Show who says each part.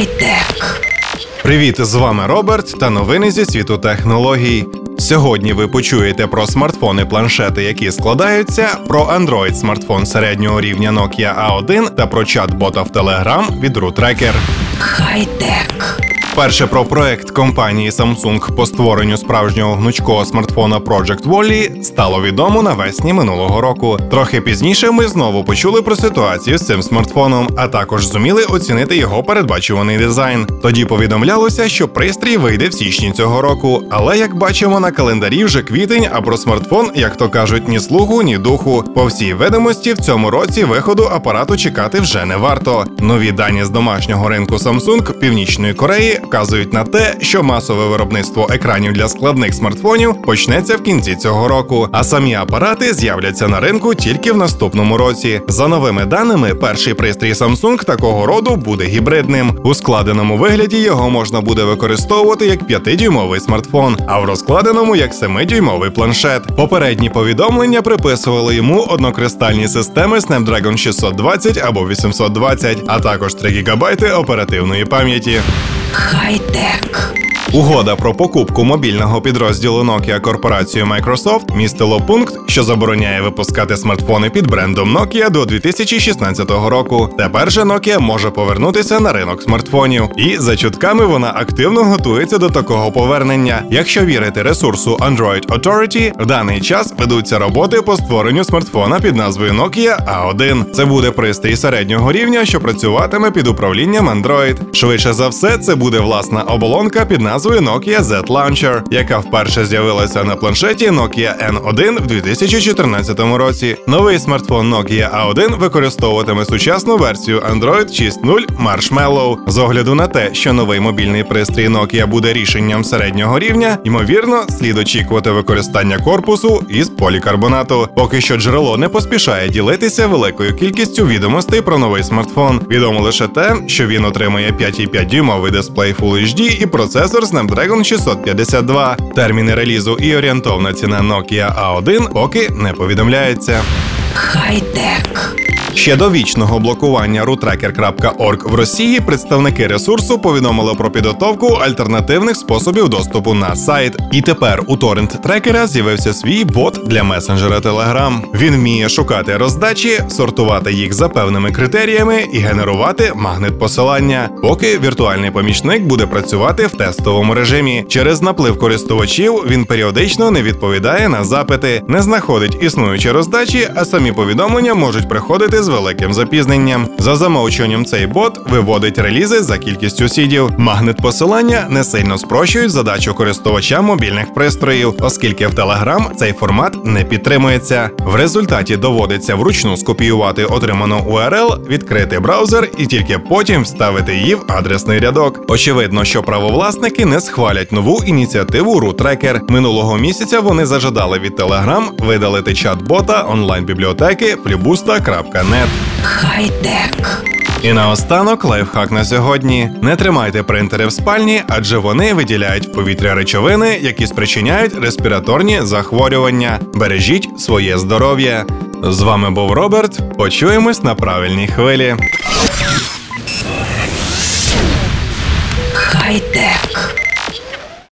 Speaker 1: Хай-тек.
Speaker 2: Привіт, з вами Роберт та новини зі світу технологій. Сьогодні ви почуєте про смартфони, планшети, які складаються, про Android смартфон середнього рівня Nokia A1 та про чат-бота в Telegram від Рутрекер.
Speaker 1: Хай-тек.
Speaker 2: Перше про проект компанії Samsung по створенню справжнього гнучкого смартфона Project Wally стало відомо навесні минулого року. Трохи пізніше ми знову почули про ситуацію з цим смартфоном, а також зуміли оцінити його передбачуваний дизайн. Тоді повідомлялося, що пристрій вийде в січні цього року. Але як бачимо на календарі вже квітень, а про смартфон, як то кажуть, ні слугу, ні духу. По всій видимості в цьому році виходу апарату чекати вже не варто. Нові дані з домашнього ринку Samsung Північної Кореї вказують на те, що масове виробництво екранів для складних смартфонів почнеться в кінці цього року, а самі апарати з'являться на ринку тільки в наступному році. За новими даними, перший пристрій Samsung такого роду буде гібридним. У складеному вигляді його можна буде використовувати як 5-дюймовий смартфон, а в розкладеному як 7-дюймовий планшет. Попередні повідомлення приписували йому однокристальні системи Snapdragon 620 або 820, а також 3 ГБ оперативної пам'яті.
Speaker 1: Хай-тек.
Speaker 2: Угода про покупку мобільного підрозділу Nokia корпорацією Microsoft містило пункт, що забороняє випускати смартфони під брендом Nokia до 2016 року. Тепер же Nokia може повернутися на ринок смартфонів, і за чутками вона активно готується до такого повернення. Якщо вірити ресурсу Android Authority, в даний час ведуться роботи по створенню смартфона під назвою Nokia A1. Це буде пристрій середнього рівня, що працюватиме під управлінням Android. Швидше за все, це буде власна оболонка під назвою Nokia Z Launcher, яка вперше з'явилася на планшеті Nokia N1 в 2014 році. Новий смартфон Nokia A1 використовуватиме сучасну версію Android 6.0 Marshmallow. З огляду на те, що новий мобільний пристрій Nokia буде рішенням середнього рівня, ймовірно, слід очікувати використання корпусу із полікарбонату. Поки що джерело не поспішає ділитися великою кількістю відомостей про новий смартфон. Відомо лише те, що він отримує 5,5 дюймовий дисплей Full HD і процесор Snapdragon 652. Терміни релізу і орієнтовна ціна Nokia A1 поки не повідомляється.
Speaker 1: Хай-тек.
Speaker 2: Ще до вічного блокування rutracker.org в Росії представники ресурсу повідомили про підготовку альтернативних способів доступу на сайт. І тепер у торрент трекера з'явився свій бот для месенджера Telegram. Він вміє шукати роздачі, сортувати їх за певними критеріями і генерувати магнит посилання, поки віртуальний помічник буде працювати в тестовому режимі. Через наплив користувачів він періодично не відповідає на запити, не знаходить існуючі роздачі, а самі повідомлення можуть приходити з великим запізненням. За замовчуванням цей бот виводить релізи за кількістю сідів. Магнит посилання не сильно спрощують задачу користувача мобільних пристроїв, оскільки в Telegram цей формат не підтримується. В результаті доводиться вручну скопіювати отриману URL, відкрити браузер і тільки потім вставити її в адресний рядок. Очевидно, що правовласники не схвалять нову ініціативу RootTracker. Минулого місяця вони зажадали від Telegram видалити чат-бота онлайн-бібліотеки flibusta.net.
Speaker 1: Хай-тек.
Speaker 2: І наостанок лайфхак на сьогодні: не тримайте принтери в спальні, адже вони виділяють в повітря речовини, які спричиняють респіраторні захворювання. Бережіть своє здоров'я. З вами був Роберт. Почуємось на правильній хвилі.
Speaker 1: Хай-тек.